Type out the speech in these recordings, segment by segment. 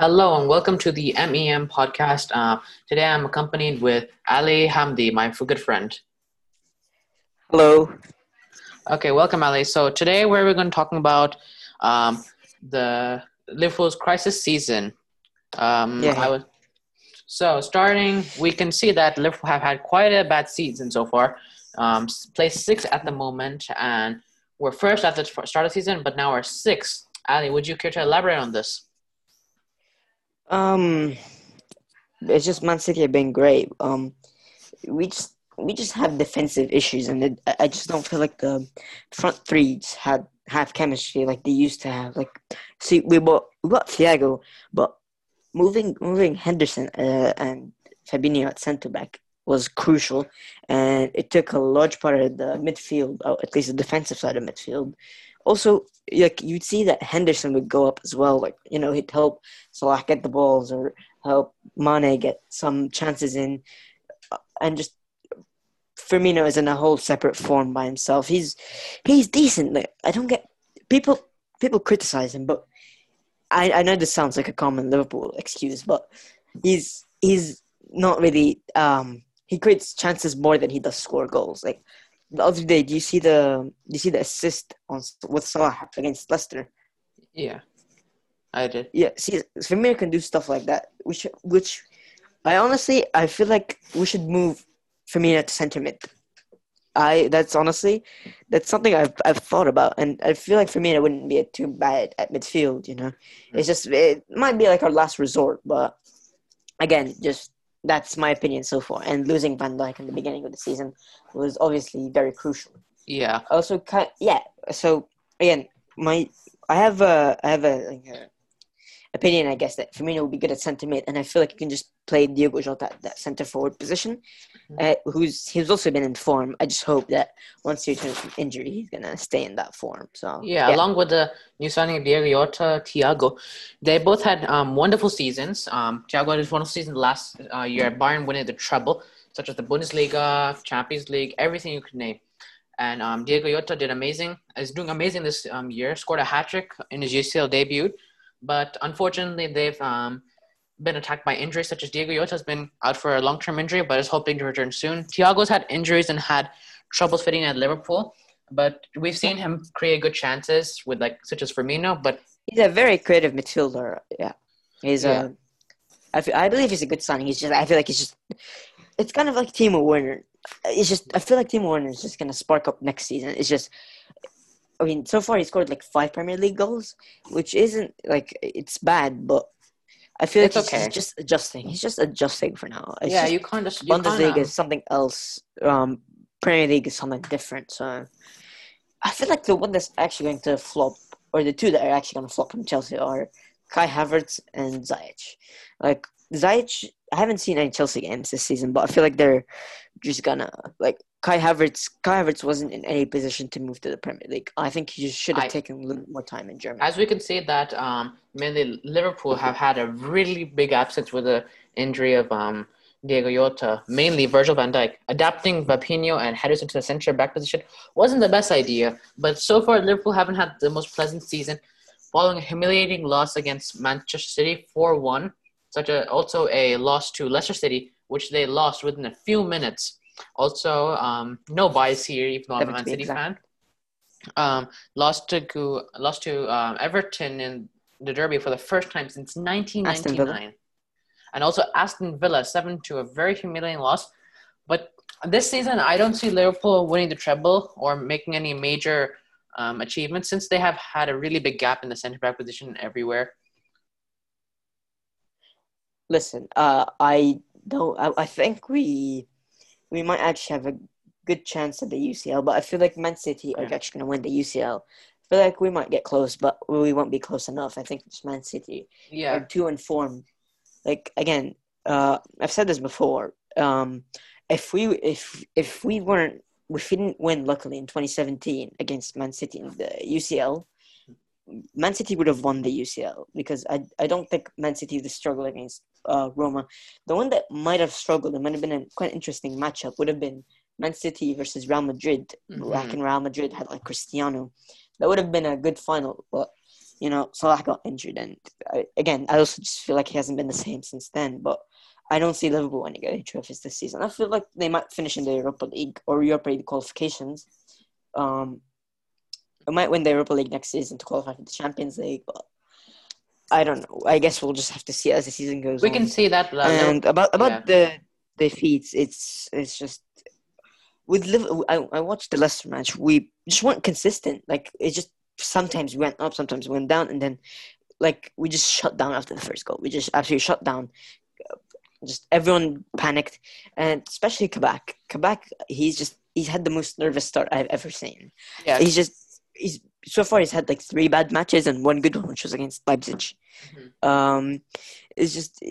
Hello and welcome to the MEM podcast. Uh, today I'm accompanied with Ali Hamdy, my good friend. Hello. Okay, welcome Ali. So today we're going to talk about um, the Liverpool's crisis season. Um, Yeah. I was, so starting, we can see that Liverpool have had quite a bad season so far. Um, s- placed sixth at the moment, and we're first at the start of the season, but now we're sixth. Ali, would you care to elaborate on this? Um, it's just Man City have been great. Um, we just we just have defensive issues, and it, I- just don't feel like the front threes had have chemistry like they used to have. Like, see, we bought we bought Thiago, but moving moving Henderson uh, and Fabinho at centre back was crucial, and it took a large part of the midfield, or at least the defensive side of midfield. Also, like you'd see that Henderson would go up as well. Like you know, he'd help Salah get the balls or help Mane get some chances in, and just Firmino is in a whole separate form by himself. He's he's decent. Like, I don't get people people criticize him, but I I know this sounds like a common Liverpool excuse, but he's he's not really um he creates chances more than he does score goals. Like the other day, do you see the do you see the assist on with Salah against Leicester? Yeah, I did. Yeah, see, Firmino can do stuff like that, which which I honestly I feel like we should move Firmino to center mid. I that's honestly that's something I've I've thought about, and I feel like Firmino wouldn't be too bad at midfield. You know, it's hmm. just it might be like our last resort, but again, just that's my opinion so far. And losing Van Dijk in the beginning of the season was obviously very crucial Yeah, also kind yeah so again my i have a i have a, like a opinion i guess that Firmino will be good at center mid and i feel like you can just play Diogo Jota at that center forward position uh, who's he's also been in form i just hope that once he returns from injury he's gonna stay in that form so yeah. Along with the new signing of Diego Jota, Thiago, they both had um, wonderful seasons. Um, Thiago had his wonderful season last uh, year at Bayern, winning the treble, such as the Bundesliga, Champions League, everything you could name. And um, Diego Jota did amazing. Is doing amazing this um, year. Scored a hat trick in his UCL debut, but unfortunately they've um, been attacked by injuries, such as Diego Jota has been out for a long-term injury, but is hoping to return soon. Thiago's had injuries and had troubles fitting at Liverpool, but we've seen him create good chances with like such as Firmino. But he's a very creative midfielder yeah he's Yeah. a I, feel, I believe he's a good signing he's just i feel like he's just it's kind of like Timo Werner it's just I feel like Timo Werner is just gonna spark up next season. It's just I mean, so far he scored like five Premier League goals, which isn't like it's bad, but I feel like It's he's, okay. he's just adjusting. He's just adjusting for now. It's yeah, just, you kind of you Bundesliga kinda, is something else. Um, Premier League is something different. So I feel like the one that's actually going to flop, or the two that are actually going to flop from Chelsea are Kai Havertz and Ziyech. Like Ziyech, I haven't seen any Chelsea games this season, but I feel like they're just gonna like Kai Havertz. Kai Havertz wasn't in any position to move to the Premier League. I think he just should have I- taken a little more time in Germany. as we can see that um, mainly Liverpool have had a really big absence with the injury of um, Diego Jota, mainly Virgil van Dijk. Adapting Fabinho and Henderson to the centre back position wasn't the best idea, but so far Liverpool haven't had the most pleasant season, following a humiliating loss against Manchester City 4-1, such a also a loss to Leicester City, which they lost within a few minutes. Also, um, no bias here, even though I'm a Man City exact. fan. Um, lost to lost to um, Everton in the derby for the first time since 1999, and also Aston Villa seven to a very humiliating loss. But this season, I don't see Liverpool winning the treble or making any major um, achievements since they have had a really big gap in the centre back position everywhere. Listen, uh, I don't. I, I think we we might actually have a good chance at the UCL, but I feel like Man City are Yeah. actually going to win the UCL. I feel like we might get close, but we won't be close enough. I think it's Man City Yeah. are too informed. Like again, uh, I've said this before. Um, if we if if we weren't if we didn't win luckily in 2017 against Man City in the UCL, Man City would have won the UCL because I I don't think Man City would struggle against uh, Roma. The one that might have struggled and might have been a quite interesting matchup would have been Man City versus Real Madrid. Back Mhm. in Real Madrid had like Cristiano. That would have been a good final, but you know, Salah got injured, and I, again, I also just feel like he hasn't been the same since then. But I don't see Liverpool winning any trophies this season. I feel like they might finish in the Europa League or Europa League qualifications. Um, I might win the Europa League next season to qualify for the Champions League, but I don't know. I guess we'll just have to see as the season goes. We on. can see that. Uh, and about about yeah. the defeats, it's it's just with Liverpool. I I watched the Leicester match. We just weren't consistent. Like it just sometimes went up, sometimes went down, and then like we just shut down after the first goal. We just absolutely shut down. Just everyone panicked, and especially Kabak. Kabak, he's just he's had the most nervous start I've ever seen. yeah, He's just he's so far he's had like three bad matches and one good one, which was against Leipzig. Mhm. Um, it's just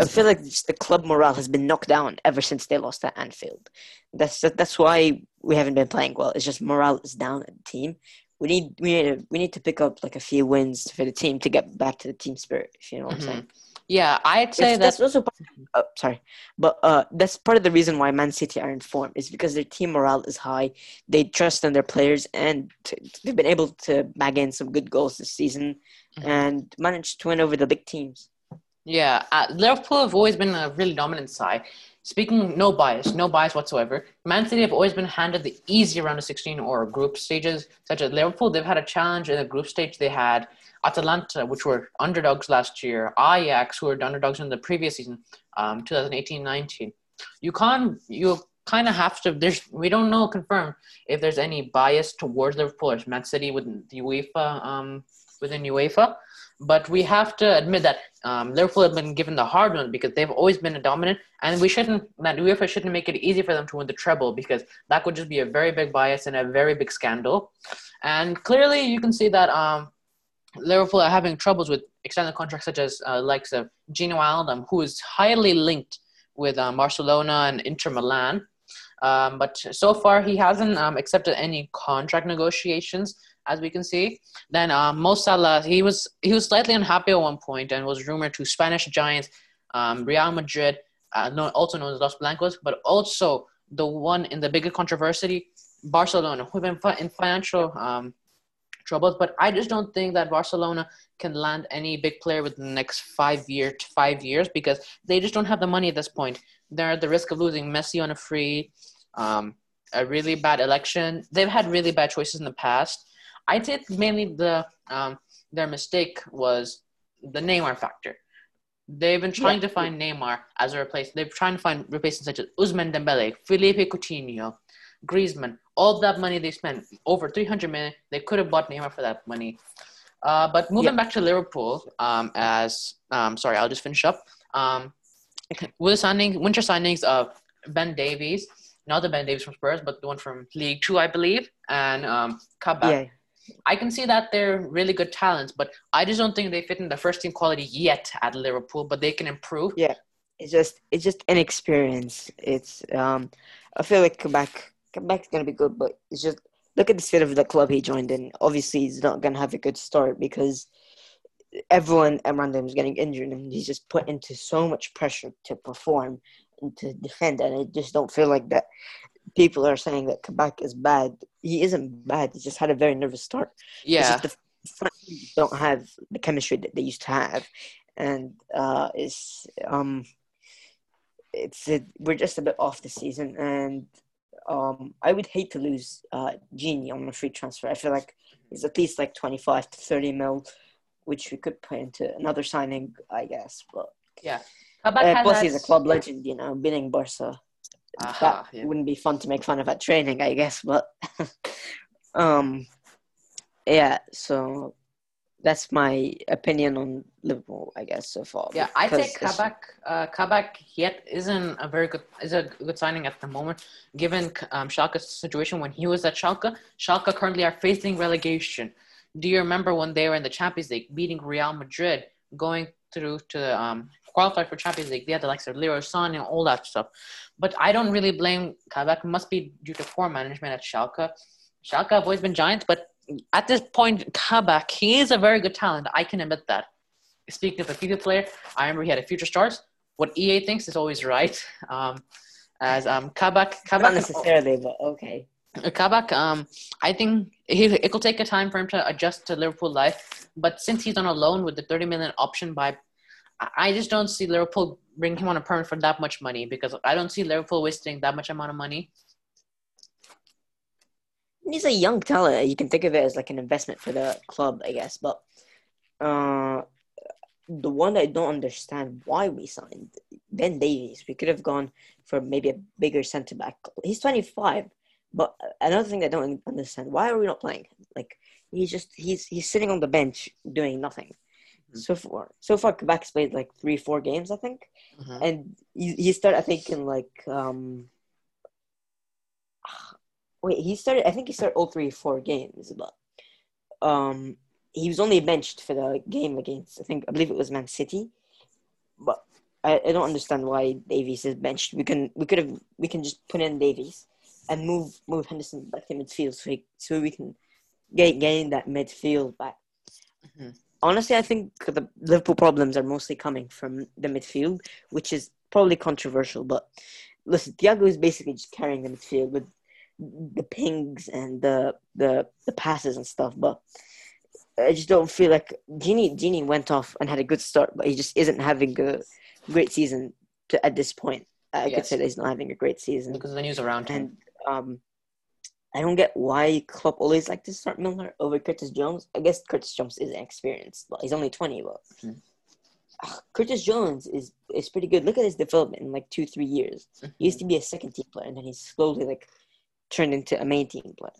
I feel like the club morale has been knocked down ever since they lost at Anfield. That's that's why we haven't been playing well. It's just morale is down at the team. We need we need to, we need to pick up like a few wins for the team to get back to the team spirit. If you know what I'm Mhm. saying. Yeah. I'd say It's- that's that. also part, oh, sorry, but uh, that's part of the reason why Man City are in form is because their team morale is high. They trust in their players, and t- they've been able to bag in some good goals this season Mhm. and managed to win over the big teams. Yeah, uh, Liverpool have always been a really dominant side. Speaking no bias, no bias whatsoever. Man City have always been handed the easy round of 16 or group stages, such as Liverpool. They've had a challenge in the group stage. They had Atalanta, which were underdogs last year, Ajax, who were underdogs in the previous season, um, 2018-19. You can't, you kind of have to. There's, we don't know confirm if there's any bias towards Liverpool or Man City within the UEFA, um, within UEFA. But we have to admit that um, Liverpool have been given the hard one because they've always been a dominant, and we shouldn't. That UEFA shouldn't make it easy for them to win the treble because that would just be a very big bias and a very big scandal. And clearly, you can see that um, Liverpool are having troubles with extended contracts, such as uh, likes of Gini Wijnaldum, who is highly linked with um, Barcelona and Inter Milan. Um, but so far, he hasn't um, accepted any contract negotiations, as we can see. Then um, Mo Salah, he was he was slightly unhappy at one point and was rumored to Spanish giants, um, Real Madrid, uh, also known as Los Blancos, but also the one in the bigger controversy, Barcelona, who've been in financial um, troubles. But I just don't think that Barcelona can land any big player within the next five year to five years because they just don't have the money at this point. They're at the risk of losing Messi on a free, um, a really bad election. They've had really bad choices in the past. I think mainly the um, their mistake was the Neymar factor. They've been trying Yeah. to find Neymar as a replacement. They've trying to find replacements such as Ousmane Dembele, Felipe Coutinho, Griezmann. All that money they spent over 300 million, they could have bought Neymar for that money. Uh, but moving Yeah. back to Liverpool, um, as um, sorry, I'll just finish up. Um, with the signing, winter signings of Ben Davies, not the Ben Davies from Spurs, but the one from League Two, I believe, and um, Kabak. Yeah, I can see that they're really good talents, but I just don't think they fit in the first team quality yet at Liverpool. But they can improve. Yeah. it's just it's just inexperience. It's um, I feel like Kabak Kabak's gonna be good, but it's just look at the state of the club he joined in. Obviously, he's not gonna have a good start because everyone around him is getting injured, and he's just put into so much pressure to perform and to defend. And I just don't feel like that. People are saying that Kabak is bad. He isn't bad. He just had a very nervous start. Yeah, the front don't have the chemistry that they used to have, and uh, it's um, it's it, we're just a bit off the season, and um, I would hate to lose uh, Gini on a free transfer. I feel like it's at least like twenty five to thirty mil, which we could put into another signing, I guess. But yeah, uh, plus, he's a club legend, you know, beating Barca Aha, that yeah. wouldn't be fun to make fun of at training, I guess. But um, yeah. So that's my opinion on Liverpool, I guess, so far. Yeah, I think Kabak. Uh, Kabak yet isn't a very good is a good signing at the moment, given um, Schalke's situation. When he was at Schalke, Schalke currently are facing relegation. Do you remember when they were in the Champions League, beating Real Madrid, going through to um, qualify for Champions League? They had the likes of Leroy Sané and all that stuff. But I don't really blame Kabak. It must be due to poor management at Schalke. Schalke have always been giants, but at this point, Kabak, he is a very good talent. I can admit that. Speaking of a FIFA player, I remember he had a future stars. What EA thinks is always right. Um, as um, Kabak, not Kabak, necessarily, but okay. Kabak, um, I think he, it will take a time for him to adjust to Liverpool life. But since he's on a loan with the 30 million option by, I just don't see Liverpool bringing him on a permit for that much money because I don't see Liverpool wasting that much amount of money. He's a young talent. You can think of it as like an investment for the club, I guess. But uh, the one I don't understand why we signed Ben Davies. We could have gone for maybe a bigger centre back. He's 25. But another thing I don't understand: why are we not playing? Like he's just he's he's sitting on the bench doing nothing. Mm-hmm. So far, so far, Kabak's played like three, four games, I think, mm-hmm. and he, he started. I think in like um, wait, he started. I think he started all three, four games, but um, he was only benched for the game against. I think I believe it was Man City, but I, I don't understand why Davies is benched. We can we could have we can just put in Davies and move move Henderson back to midfield so he, so we can get gain that midfield back. Mm-hmm. Honestly, I think the Liverpool problems are mostly coming from the midfield, which is probably controversial. But listen, Thiago is basically just carrying the midfield with the pings and the the the passes and stuff. But I just don't feel like Gini Gini went off and had a good start, but he just isn't having a great season to, at this point. I yes. could say that he's not having a great season because of the news around him. And um, I don't get why Klopp always like to start Milner over Curtis Jones. I guess Curtis Jones is experienced, but he's only twenty. But mm-hmm. Curtis Jones is is pretty good. Look at his development in like two three years. Mm-hmm. He used to be a second team player, and then he's slowly like turned into a main team player.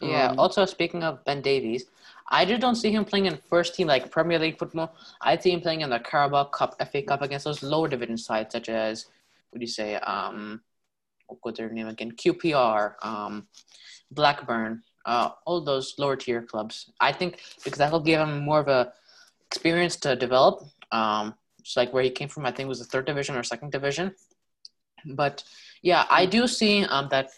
Yeah. Um, also, speaking of Ben Davies, I just don't see him playing in first team like Premier League football. I see him playing in the Carabao Cup, FA Cup against those lower division sides such as what do you say? Um, what's their name again? QPR, um, Blackburn, uh, all those lower tier clubs. I think because that'll give him more of a experience to develop. Um, it's like where he came from. I think was the third division or second division. But yeah, I do see um, that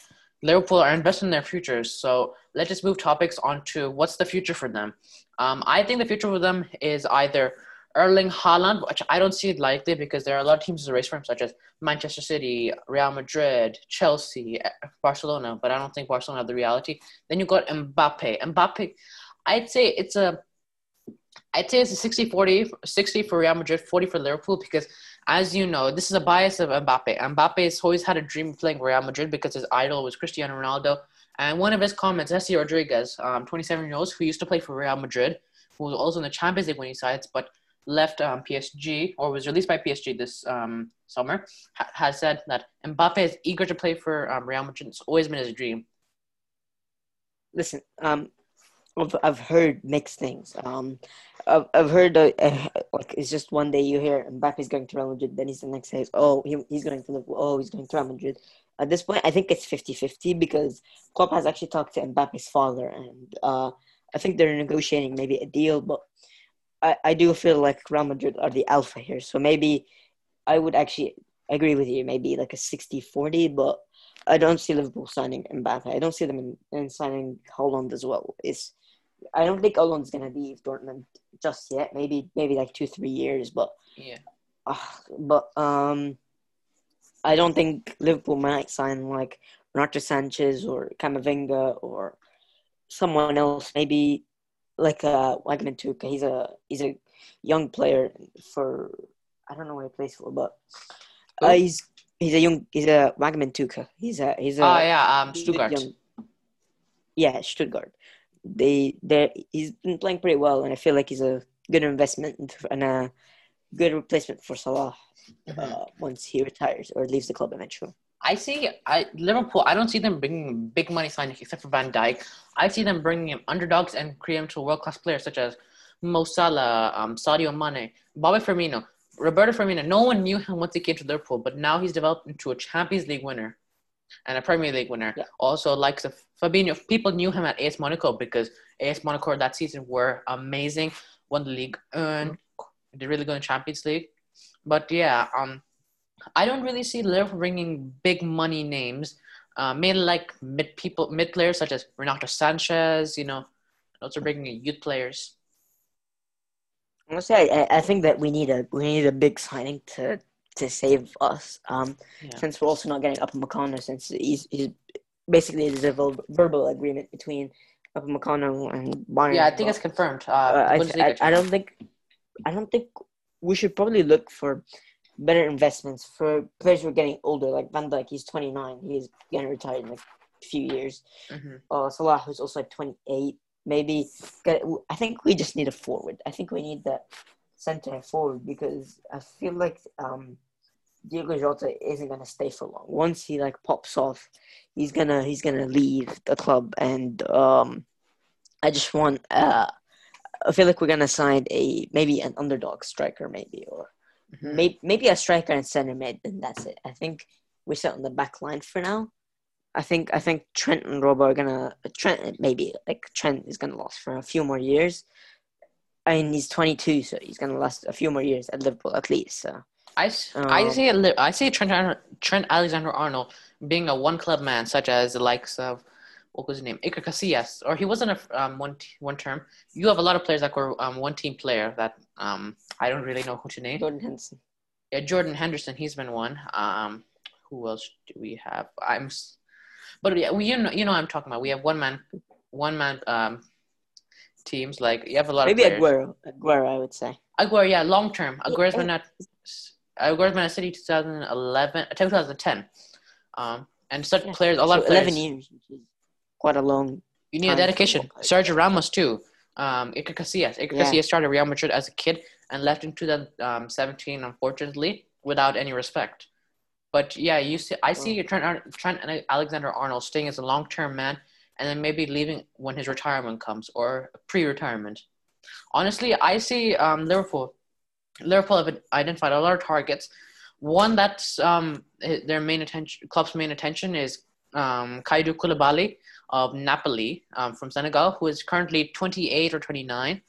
Liverpool are investing in their futures. So let's just move topics onto what's the future for them. Um, I think the future for them is either Erling Haaland, which I don't see it likely because there are a lot of teams in the race for him, such as Manchester City, Real Madrid, Chelsea, Barcelona, but I don't think Barcelona have the reality. Then you got Mbappe. Mbappe, I'd say it's a I'd say it's a 60 40, 60 for Real Madrid, 40 for Liverpool because, as you know, this is a bias of Mbappe. Mbappe has always had a dream of playing Real Madrid because his idol was Cristiano Ronaldo. And one of his comments, Jesse Rodriguez, um, 27 year old, who used to play for Real Madrid, who was also in the Champions League winning sides, but left um, PSG or was released by PSG this um, summer, ha- has said that Mbappe is eager to play for um, Real Madrid. It's always been his dream. Listen, um, I've, I've heard mixed things. Um, I've, I've heard uh, like it's just one day you hear Mbappe's going to Real Madrid, then he's the next day, oh, he, he's going to Liverpool, oh, he's going to Real Madrid. At this point, I think it's 50-50 because Klopp has actually talked to Mbappe's father, and uh, I think they're negotiating maybe a deal, but I, I do feel like Real Madrid are the alpha here. So maybe I would actually agree with you, maybe like a 60-40, but I don't see Liverpool signing Mbappe. I don't see them in, in signing Haaland as well. It's I don't think Haaland's gonna leave Dortmund just yet. Maybe maybe like two three years, but yeah. Uh, but um, I don't think Liverpool might sign like Renato Sanches or Camavinga or someone else. Maybe like uh Wamangituka. He's a he's a young player for I don't know where he plays for, but uh, he's he's a young he's a Wamangituka. He's a he's a oh yeah um Stuttgart. Young, yeah, Stuttgart. They they he's been playing pretty well, and I feel like he's a good investment and a good replacement for Salah mm-hmm. uh, once he retires or leaves the club eventually. I see. I Liverpool. I don't see them bringing big money signings except for Van Dijk. I see them bringing in underdogs and creating to world class players such as Mo Salah, um, Sadio Mane, Bobby Firmino, Roberto Firmino. No one knew him once he came to Liverpool, but now he's developed into a Champions League winner and a Premier League winner. Yeah. Also, like Fabinho, people knew him at AS Monaco because AS Monaco that season were amazing, won the league, and they really good in Champions League. But yeah, um, I don't really see Liverpool bringing big money names. Uh, mainly like mid people, mid players such as Renato Sanches. You know, also bringing youth players. Honestly, I, I think that we need a we need a big signing to to save us. Um, yeah. since we're also not getting Upamecano since he's he's basically there's a verbal, agreement between Upamecano and Bayern. Yeah, I think it's confirmed. Uh, uh, I, I, I don't think I don't think we should probably look for better investments for players who are getting older, like Van Dijk. He's 29. He's getting retired in like a few years. Mhm. Uh, Salah, who's also like 28. Maybe I think we just need a forward. I think we need that center forward because I feel like um, Diego Jota isn't gonna stay for long. Once he like pops off, he's gonna he's gonna leave the club, and um, I just want. Uh, I feel like we're gonna sign a maybe an underdog striker, maybe or Mhm. maybe maybe a striker and center mid, and that's it. I think we're set on the back line for now. I think I think Trent and Robo are gonna Trent maybe like Trent is gonna last for a few more years. I mean he's 22, so he's gonna last a few more years at Liverpool at least. So I, s- I Um, see a I see Trent Trent Alexander Arnold being a one club man, such as the likes of what was his name Iker Casillas, or he wasn't a um, one t- one term. You have a lot of players that were um, one team player that um I don't really know who to name. Jordan Henderson. Yeah, Jordan Henderson, he's been one. Um, who else do we have? I'm, but yeah, we you know you know what I'm talking about. We have one man, one man um teams like you have a lot Maybe of players. Aguero. Aguero, I would say. Aguero, yeah, long term. Aguero's been at Aguero's been at City 2011, 2010. Um, and such Yeah. players, a lot So of players. 11 years, quite a long. You need a dedication. Sergio Ramos too. Um, Iker Casillas. Iker Yeah. Casillas started Real Madrid as a kid and left in 2017, unfortunately, without any respect. But yeah, you see, I see Trent, Trent and Alexander Arnold staying as a long-term man, and then maybe leaving when his retirement comes or pre-retirement. Honestly, I see um, Liverpool. Liverpool have identified a lot of targets. One that's um, their main attention, club's main attention is um, Kalidou Koulibaly of Napoli um, from Senegal, who is currently 28 or 29.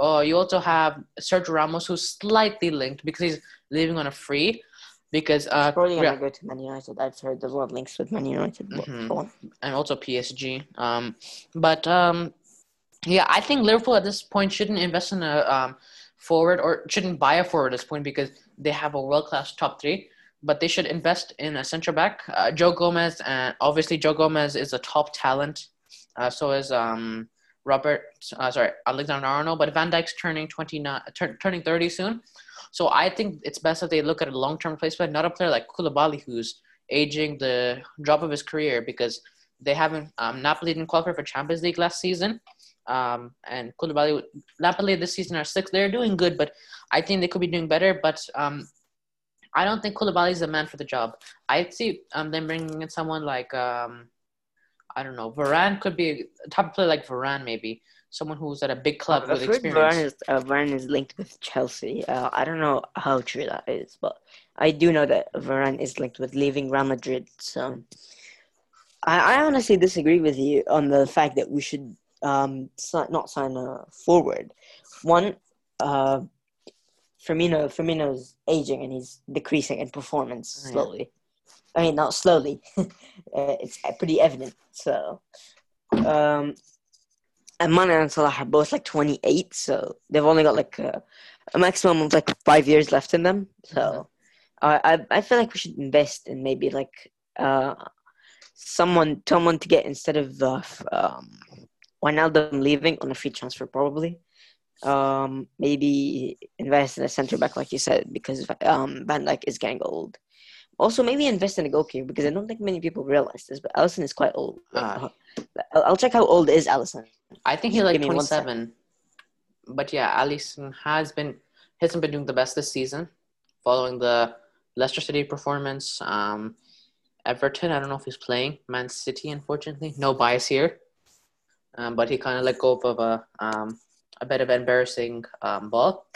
Uh, you also have Sergio Ramos, who's slightly linked because he's leaving on a free. Because uh, Probably going to Real- go to Man United. I've heard there's a lot of links with Man United. Mhm. and also PSG. Um, but um, yeah, I think Liverpool at this point shouldn't invest in a um, forward or shouldn't buy a forward at this point because they have a world class top three. But they should invest in a centre back. Uh, Joe Gomez, and obviously Joe Gomez is a top talent. Uh, so is um, Robert, uh, sorry, Alexander Arnold. But Van Dijk's turning twenty nine, tur- turning thirty soon. So I think it's best if they look at a long term replacement, not a player like Koulibaly who's aging the drop of his career because they haven't. Um, Napoli didn't qualify for Champions League last season, um, and Koulibaly, Napoli this season are six. They're doing good, but I think they could be doing better. But um, I don't think Koulibaly is the man for the job. I see um, them bringing in someone like um, I don't know, Varane could be a top player like Varane, maybe someone who's at a big club I've with experience. Varane is, uh, Varane is linked with Chelsea. Uh, I don't know how true that is, but I do know that Varane is linked with leaving Real Madrid. So I, I honestly disagree with you on the fact that we should um, not sign a forward. One, uh, Firmino Firmino's aging and he's decreasing in performance Oh, yeah. slowly. I mean, not slowly. uh, it's pretty evident. So, um, Mane and Salah are both like 28, so they've only got like a, a maximum of like five years left in them. So, I I I feel like we should invest in maybe like uh someone someone to get instead of uh, um Wijnaldum leaving on a free transfer probably. Um, maybe invest in a centre back like you said because um Van Dijk is getting old. Also, maybe invest in a goalkeeper because I don't think many people realize this, but Alisson is quite old. Ah. I'll, I'll check how old is Alisson. I think he's like one 27. But yeah, Alisson has been hasn't been doing the best this season, following the Leicester City performance. Um, Everton, I don't know if he's playing. Man City, unfortunately, no bias here. Um, but he kind of let go of a um, a bit of embarrassing um, ball.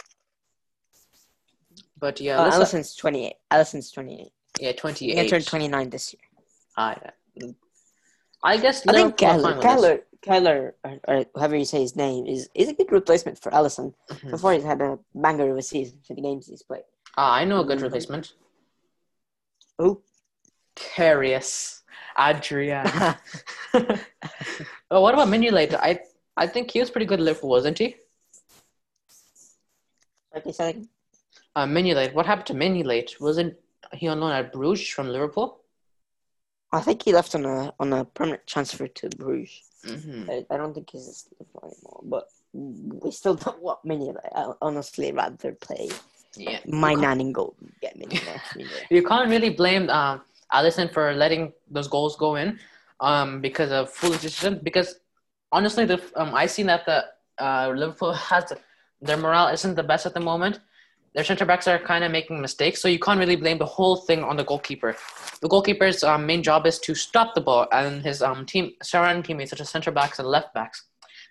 But yeah, Uh, Alisson's 28. Alisson's 28. yeah, twenty eight. He twenty gonna eight. turn 29 this year. Ah, yeah. I guess I think Liverpool are fine Kyler. Kyler, Kyler, or, or however you say his name, is, is a good replacement for Alisson. Mhm. Before he's had a banger of a season for the games he's played. Ah, I know a good Mhm. replacement. Who? Karius, Adrian. oh, what about Mignolet? I I think he was pretty good at Liverpool, wasn't he? Okay, like, Uh, Mignolet. What happened to Mignolet? Wasn't he on loan at Bruges from Liverpool? I think he left on a on a permanent transfer to Bruges. hmm I, I don't think he's at Liverpool anymore, but we still don't want many. I honestly rather play Yeah. my nan and goal get many more. you. You can't really blame um, Alisson for letting those goals go in um, because of foolish decision. Because honestly, the um, I seen that the uh, Liverpool has their morale isn't the best at the moment. Their center backs are kind of making mistakes, so you can't really blame the whole thing on the goalkeeper. The goalkeeper's um, main job is to stop the ball, and his um, team surrounding teammates, such as center backs and left backs,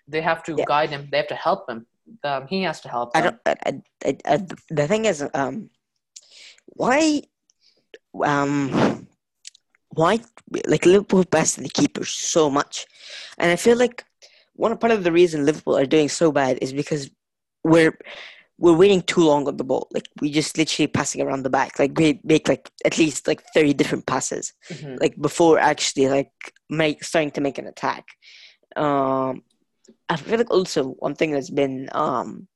they have to Yeah. guide him. They have to help him. Um, he has to help. I them. don't. I, I, I, the thing is, um, why, um, why like Liverpool bested the keepers so much, and I feel like one part of the reason Liverpool are doing so bad is because we're we're waiting too long on the ball. Like we just literally passing around the back. Like we make like at least like thirty different passes. Mhm. like before actually like make starting to make an attack. Um, I feel like also one thing that's been um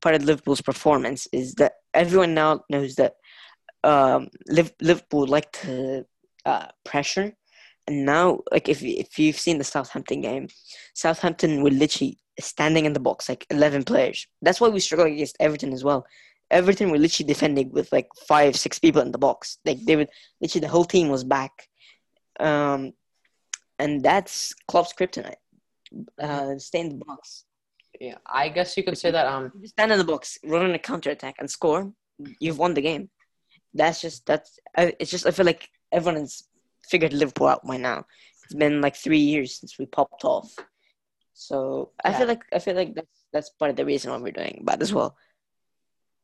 part of Liverpool's performance is that everyone now knows that um Liv- Liverpool like to uh, pressure, and now like if if you've seen the Southampton game, Southampton were literally standing in the box like eleven players. That's why we struggle against Everton as well. Everton were literally defending with like five, six people in the box. Like they would literally the whole team was back. Um, and that's Klopp's kryptonite. Uh, stay in the box. Yeah, I guess you could say that. Um, you stand in the box, run on a counter attack, and score, you've won the game. That's just that's. I- It's just I feel like everyone has figured Liverpool out by now. It's been like three years since we popped off. So I feel like I feel like that's that's part of the reason why we're doing bad as well.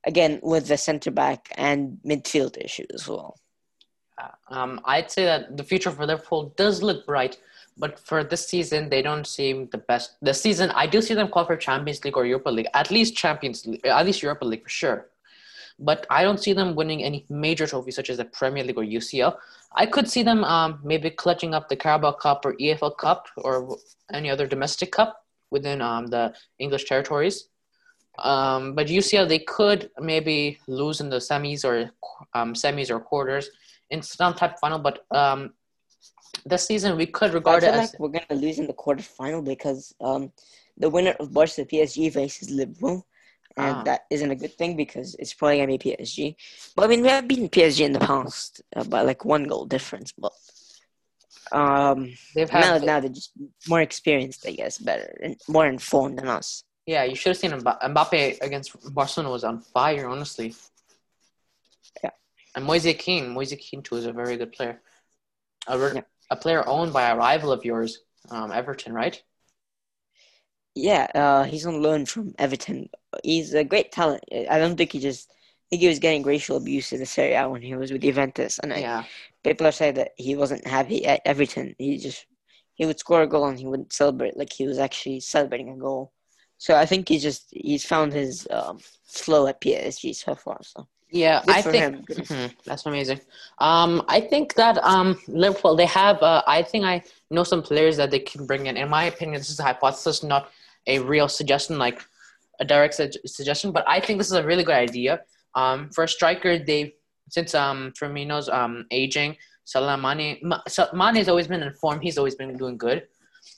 Again, with the centre back and midfield issue as well. Um, I'd say that the future for Liverpool does look bright, but for this season, they don't seem the best. This season, I do see them call for Champions League or Europa League, at least Champions League, at least Europa League for sure. But I don't see them winning any major trophies such as the Premier League or UCL. I could see them um, maybe clutching up the Carabao Cup or EFL Cup or any other domestic cup within um, the English territories. Um, but UCL, they could maybe lose in the semis or um, semis or quarters in some type of final. But um, this season, we could regard it as like we're gonna lose in the quarterfinal because um, the winner of Barca PSG faces Liverpool, and Ah. that isn't a good thing because it's probably gonna be PSG. But I mean, we have beaten PSG in the past uh, by like one goal difference, but um, they've now had. now they're just more experienced, I guess, better and more informed than us. Yeah, you should have seen Mba- Mbappe against Barcelona was on fire, honestly. Yeah. And Moise Kean, Moise Kean too is a very good player. A, Yeah. a player owned by a rival of yours, um, Everton, right? Yeah, uh, he's on loan from Everton. He's a great talent. I don't think he just. I think he was getting racial abuse in the Serie A when he was with Juventus, and I, people are saying that he wasn't happy at Everton. He just he would score a goal and he wouldn't celebrate like he was actually celebrating a goal. So I think he's just he's found his um, flow at PSG so far. So Yeah, Good I think that's amazing. Um, I think that um, Liverpool they have. Uh, I think I know some players that they can bring in. In my opinion, this is a hypothesis, not a real suggestion, like a direct su- suggestion. But I think this is a really good idea. Um, for a striker, they since um Firmino's um aging, Salah Mane, Ma- Sa- Mane has always been in form. He's always been doing good.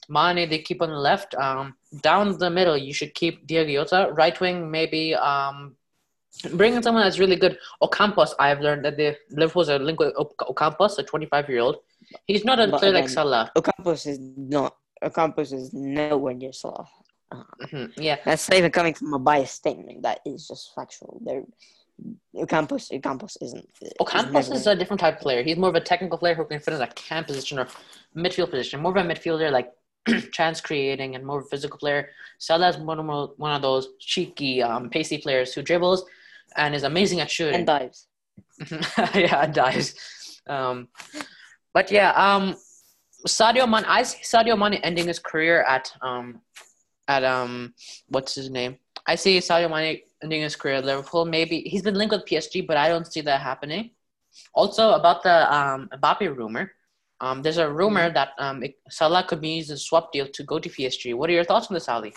Mane, they keep on the left. Um, down the middle, you should keep Diego Jota. Right wing, maybe um, bring in someone that's really good. Ocampos, I've learned that the Liverpool's a link with Ocampos, a 25 year old. He's not a But player like Salah. Ocampos is not. Ocampos is nowhere near Salah. Mhm, Yeah, That's not even coming from a biased statement. That is just factual. There, Ocampos. Ocampos isn't. Ocampos is a different type of player. He's more of a technical player who can fit in a camp position or midfield position. More of a midfielder, like chance creating, and more of a physical player. Salah's one of one of those cheeky, um, pacey players who dribbles and is amazing at shooting. and dives. yeah, it dies. Um, but yeah, um, Sadio Mane. I see Sadio Mane ending his career at um, at um, what's his name? I see Sadio Mane ending his career at Liverpool. Maybe he's been linked with PSG, but I don't see that happening. Also, about the um, Mbappe rumor, um, there's a rumor that um, it, Salah could be used as a swap deal to go to PSG. What are your thoughts on this, Ali?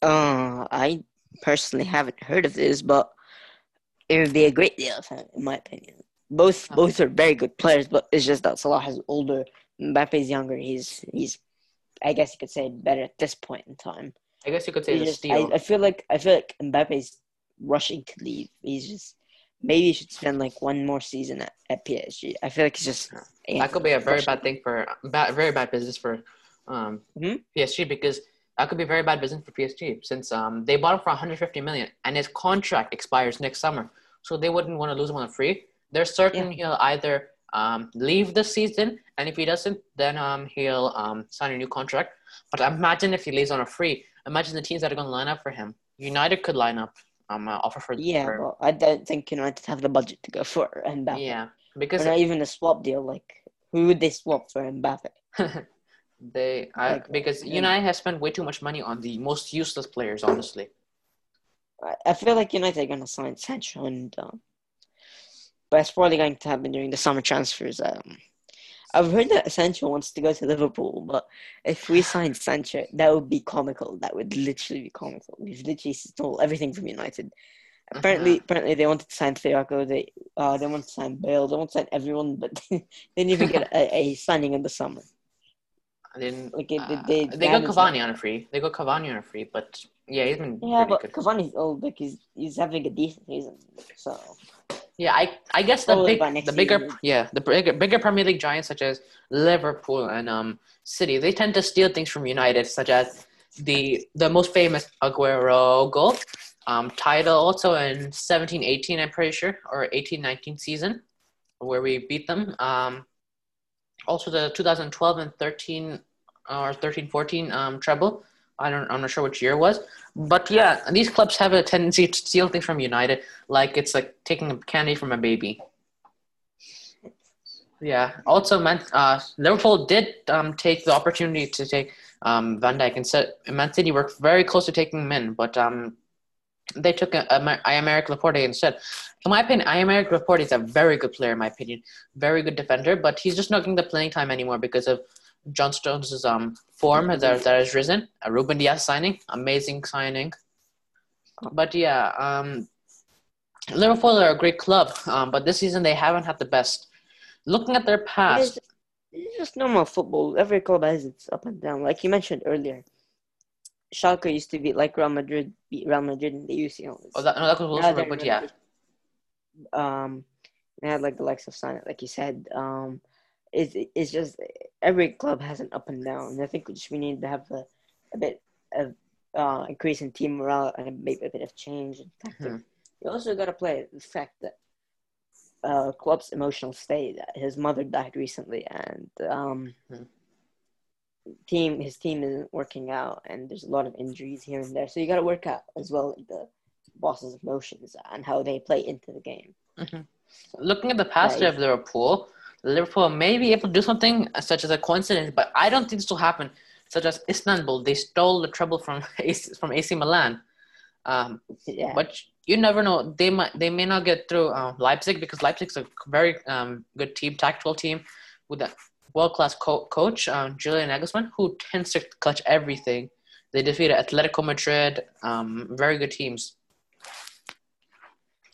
Uh, I personally haven't heard of this, but it would be a great deal, in my opinion. both Uh-huh. both are very good players, but it's just that Salah is older, Mbappe's younger. He's he's, I guess you could say better at this point in time. I guess you could say just- steal. I, I feel like I feel like Mbappe's rushing to leave. He's just maybe he should spend like one more season at, at PSG. I feel like he's just yeah, that could be a very rushing. bad thing for bad, very bad business for um, Mhm. PSG because that could be very bad business for PSG since um, they bought him for 150 million and his contract expires next summer, so they wouldn't want to lose him on a free. They're certain he'll either um, leave the season, and if he doesn't, then um, he'll um, sign a new contract. But imagine if he leaves on a free. Imagine the teams that are going to line up for him. United could line up um uh, offer for Yeah, for- but I don't think United have the budget to go for Mbappe. yeah Or because not even a swap deal. Like who would they swap for Mbappe? they I, Like, because yeah. United has spent way too much money on the most useless players. Honestly, I, I feel like United are gonna sign Sancho and um, but it's probably going to happen during the summer transfers. Um, I've heard that Sancho wants to go to Liverpool, but if we sign Sancho, that would be comical. That would literally be comical. We've literally stole everything from United. Apparently, apparently they wanted to sign Thiago. They uh, they want to sign Bale. They want to sign everyone, but they didn't even get a, a signing in the summer. I didn't. Like it, uh, they they got Cavani on a free. They got Cavani on a free, but yeah, he's been Yeah, but good. Cavani's old. Like he's he's having a decent season. So Yeah, I I guess the big the bigger season. yeah the bigger bigger Premier League giants such as Liverpool and um City they tend to steal things from United such as the the most famous Aguero goal um title also in 17-18 I'm pretty sure or 18-19 season where we beat them um also the 2012 and 13 or 13-14 um treble I don't I'm not sure which year it was but yeah these clubs have a tendency to steal things from United like it's like taking candy from a baby. Yeah. Also, Man, uh, Liverpool did um, take the opportunity to take um, Van Dijk and said Man City worked very close to taking him in, but um, they took a, Laporte instead. In my opinion, Aymeric Laporte is a very good player. In my opinion, very good defender, but he's just not getting the playing time anymore because of John Stones' um form that, that has risen. A Ruben Dias signing, amazing signing. But yeah, um, Liverpool are a great club, um, but this season they haven't had the best. Looking at their it's, past, it's just normal football. Every club has its up and down. Like you mentioned earlier, Schalke used to be like Real Madrid beat Real Madrid in the UCL. oh, that, no, that was they're but yeah. Um, they had like the likes of Sanet, like you said. Um, it's it's just every club has an up and down. And I think we just we need to have a, a bit of uh increase in team morale and maybe a bit of change and tactic. Mhm. You also got to play the fact that uh Klopp's emotional state. His mother died recently, and um. Mhm. Team, his team isn't working out, and there's a lot of injuries here and there. So you got to work out as well the boss's emotions and how they play into the game. looking at the past of Liverpool, Liverpool may be able to do something such as a coincidence, but I don't think this will happen. Such as Istanbul, they stole the treble from AC, from AC Milan. Um, Yeah, But you never know. They might they may not get through uh, Leipzig because Leipzig's a very um, good team, tactical team with a world class co- coach, um, Julian Nagelsmann, who tends to clutch everything. They defeated Atletico Madrid, um, very good teams.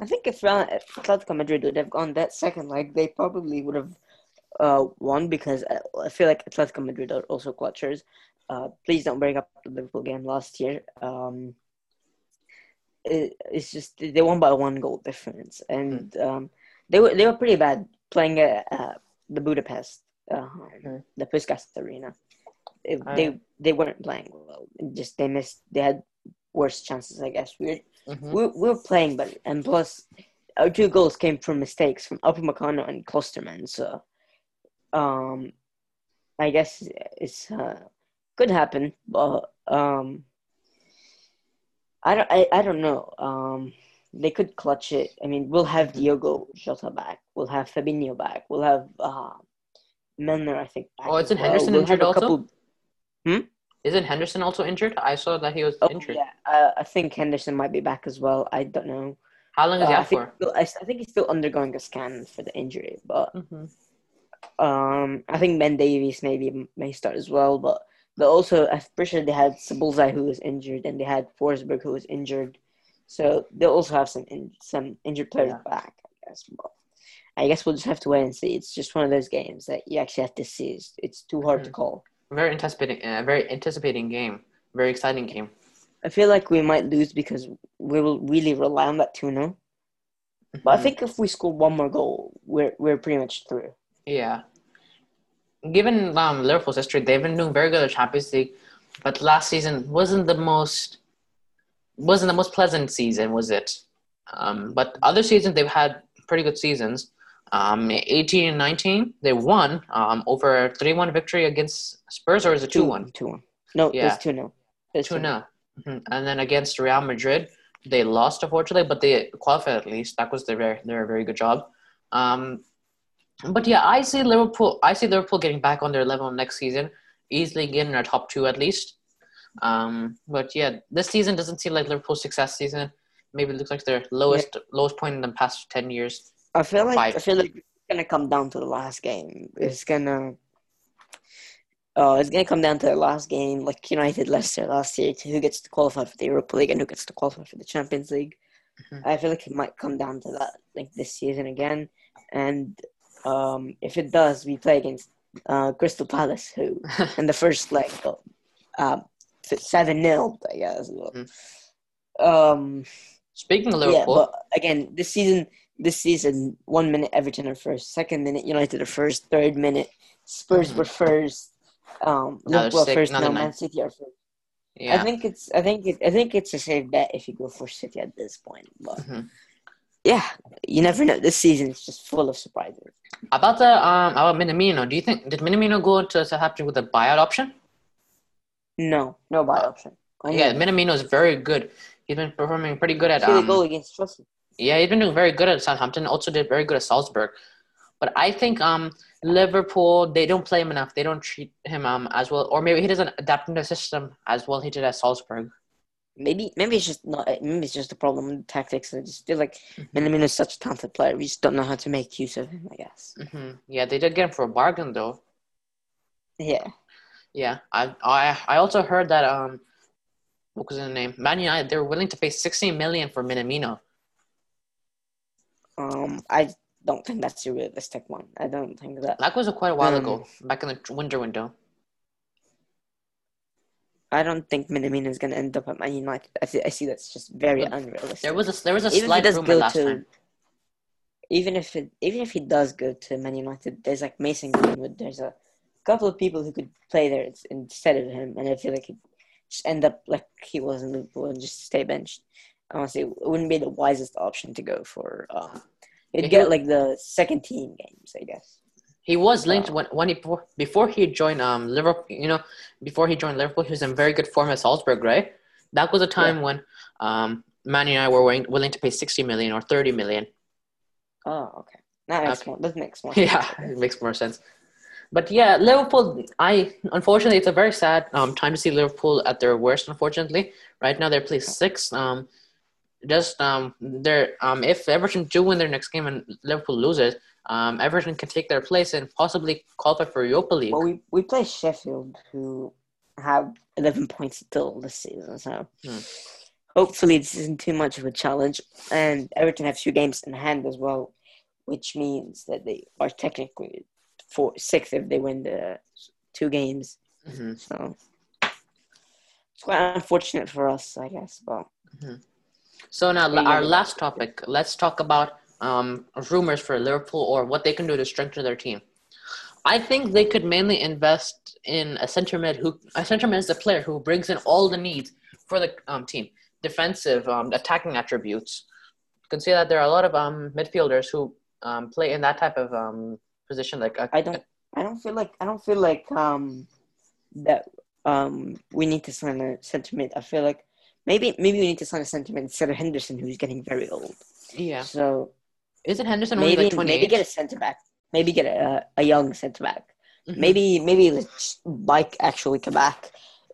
I think if uh, Atletico Madrid would have gone that second leg, they probably would have uh, won because I, I feel like Atletico Madrid are also clutchers. Uh, please don't bring up the Liverpool game last year. Um, it, it's just they won by one goal difference, and um, they were they were pretty bad playing at uh, the Budapest, uh, Mhm. the Puskas Arena. It, they they weren't playing well. Just they missed. They had worse chances, I guess. We Mhm. we we were playing but and plus, our two goals came from mistakes from Upamecano and Klostermann. So, um, I guess it's uh, could happen, but um, I don't I, I don't know. Um, they could clutch it. I mean, we'll have Diogo Jota back. We'll have Fabinho back. We'll have uh, Milner, I think. Back Oh, isn't well. Henderson we'll injured also? couple- Isn't Henderson also injured? I saw that he was Oh, injured. yeah, uh, I think Henderson might be back as well. I don't know. How long is he Uh, I out think, for? still- I, I think he's still undergoing a scan for the injury, but hmm um, I think Ben Davies maybe may start as well. But but also, I'm pretty sure they had Szoboszlai who was injured, and they had Forsberg who was injured, so they'll also have some in, some injured players Yeah. back, I guess. But I guess we'll just have to wait and see. It's just one of those games that you actually have to see. It's, it's too hard to Mhm. call. Very anticipating, uh, very anticipating game. Very exciting game. I feel like we might lose because we will really rely on that 2 0. But I Mhm. think if we score one more goal, we're we're pretty much through. Yeah. Given um, Liverpool's history, they've been doing very good at Champions League, but last season wasn't the most wasn't the most pleasant season, was it? Um, but other seasons they've had pretty good seasons. Um, 18 and 19, they won um, over a 3 1 victory against Spurs, or is it 2 1? 2 1. No, Yeah. it's 2 0. It's 2 0. Mhm. And then against Real Madrid, they lost, unfortunately, but they qualified at least. That was their very, their very good job. Um, but yeah, I see Liverpool. I see Liverpool getting back on their level next season, easily getting in our top two at least. Um, but yeah, this season doesn't seem like Liverpool's success season. Maybe it looks like their lowest lowest point in the past ten years. I feel like Five. I feel like it's gonna come down to the last game. It's gonna oh, it's gonna come down to the last game, like United Leicester last year, to who gets to qualify for the Europa League and who gets to qualify for the Champions League. Mhm. I feel like it might come down to that, like this season again. And um, if it does, we play against uh, Crystal Palace, who in the first leg, uh, seven 0 I guess. Mhm. Um, Speaking of yeah, Liverpool, but again, this season, this season, one minute Everton are first, second minute United are first, third minute Spurs were first, um, Liverpool sick, first, now Man. City are first. yeah, I think it's, I think it, I think it's a safe bet if you go for City at this point. But Mhm. yeah, you never know. This season is just full of surprises. about the um about Minamino, do you think did Minamino go to Southampton with a buyout option? No, no buyout option. Yeah, Minamino is very good. He's been performing pretty good at see the goal um, against Chelsea. Yeah, he's been doing very good at Southampton. Also did very good at Salzburg. But I think um Liverpool they don't play him enough. They don't treat him um as well, or maybe he doesn't adapt into the system as well he did at Salzburg. Maybe, maybe it's just not. Maybe it's just a problem with the tactics. I just feel like Mhm. Minamino is such a talented player. We just don't know how to make use of him. I guess. hmm Yeah, they did get him for a bargain though. Yeah. Yeah, I I I also heard that um what was his name? Man United they were willing to pay sixteen million for Minamino. Um, I don't think that's a realistic one. I don't think that. That was a quite a while Um, ago, back in the winter window. I don't think Minamino is going to end up at Man United. I, see, I see that's just very But unrealistic. There was a there was a even slight rumor last to, time. even if it, even if he does go to Man United, there's like Mason Greenwood. There's a couple of people who could play there instead of him, and I feel like he'd just end up like he was in Liverpool and just stay benched. Honestly, it wouldn't be the wisest option to go for. Um, Yeah, you'd he get like the second team games, I guess. He was linked Wow. when, when he before, before he joined um Liverpool. You know, before he joined Liverpool, he was in very good form at Salzburg, right? That was a time when um Man United were willing, willing to pay sixty million or thirty million. Oh, okay. That makes Okay. more. That makes more. Yeah, sense. it makes more sense. But yeah, Liverpool. I unfortunately, it's a very sad um, time to see Liverpool at their worst. Unfortunately, right now they're placed sixth. Um, just um, they're um, if Everton do win their next game and Liverpool loses, um, Everton can take their place and possibly qualify for Europa League. Well, we we play Sheffield, who have eleven points still this season. So Hmm. hopefully this isn't too much of a challenge. And Everton have two games in hand as well, which means that they are technically four sixth if they win the two games. Mhm. So it's quite unfortunate for us, I guess. But So now Yeah, our last topic. Let's talk about um, rumors for Liverpool or what they can do to strengthen their team. I think they could mainly invest in a center mid who a center mid is a player who brings in all the needs for the um, team, defensive, um, attacking attributes. You can see that there are a lot of um, midfielders who um, play in that type of um, position. Like a, I don't. I don't feel like I don't feel like um that um we need to sign a center mid. I feel like maybe maybe we need to sign a centre mid instead of Henderson, who's getting very old. yeah. So Isn't Henderson maybe like maybe get a centre back. Maybe get a a young centre back. Mm-hmm. Maybe maybe let's like actually Kabak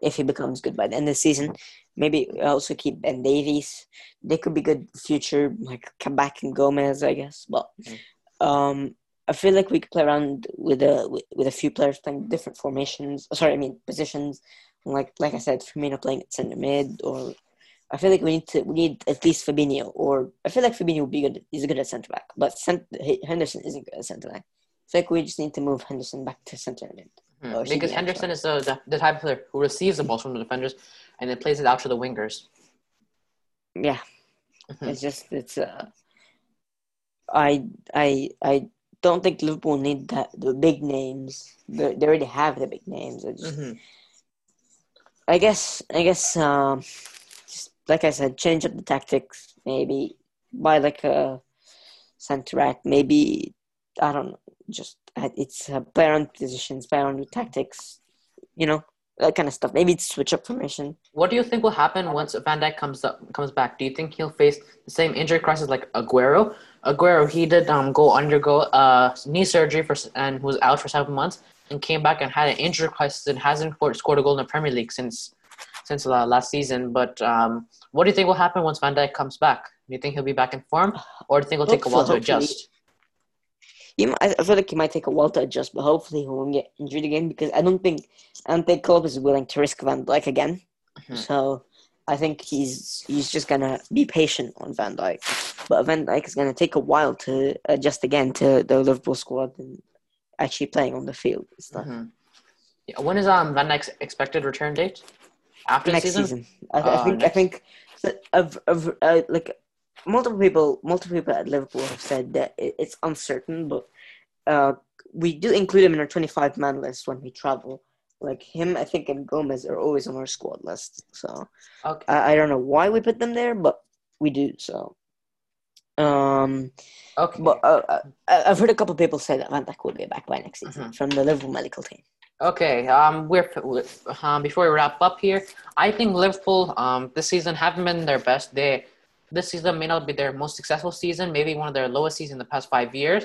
if he becomes good by the end of the season. Maybe also keep Ben Davies. They could be good future like Kabak and Gomez, I guess. But Mm. um, I feel like we could play around with a with, with a few players playing different formations. Sorry, I mean positions. Like like I said, Firmino playing at centre mid, or I feel like we need to we need at least Fabinho, or I feel like Fabinho will be good. He's good at centre back, but cent- Henderson isn't good at centre back. I feel like we just need to move Henderson back to centre mid. Hmm, Because Henderson is the, the, type of player who receives the balls from the defenders and then plays it out to the wingers. Yeah, Mhm. it's just it's. Uh, I I I don't think Liverpool need that the big names. They, they already have the big names. I just Mhm. I guess I guess um, like I said, change up the tactics. Maybe buy like a center back. Maybe I don't know. Just uh, it's uh, player on positions, player on tactics. You know that kind of stuff. Maybe switch up formation. What do you think will happen once Van Dijk comes up comes back? Do you think he'll face the same injury crisis like Aguero? Aguero, he did um go undergo uh knee surgery for and was out for seven months and came back and had an injury crisis and hasn't scored a goal in the Premier League since since uh, last season. But um, what do you think will happen once Van Dijk comes back? Do you think he'll be back in form, or do you think it'll take a while to adjust? He might, I feel like he might take a while to adjust, but hopefully he won't get injured again because I don't think I don't think Klopp is willing to risk Van Dijk again. Mhm. So I think he's he's just gonna be patient on Van Dijk, but Van Dijk is gonna take a while to adjust again to the Liverpool squad and actually playing on the field and stuff. Mhm. Yeah, when is um Van Dijk's expected return date? After Next season? season, I, Oh, I think I think of of uh, like multiple people multiple people at Liverpool have said that it, it's uncertain, but uh, we do include him in our twenty five man list when we travel. Like him, I think, and Gomez are always on our squad list. So Okay. I, I don't know why we put them there, but we do. So, um, Okay. but uh, uh, I've heard a couple people say that Van Dijk will be back by next season Mhm. from the Liverpool medical team. Okay, um, we're um, before we wrap up here. I think Liverpool um this season haven't been their best. They this season may not be their most successful season, maybe one of their lowest seasons in the past five years.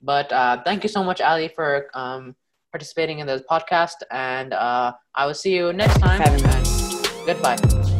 But uh, thank you so much, Ali, for um participating in this podcast, and uh, I will see you next time. Goodbye.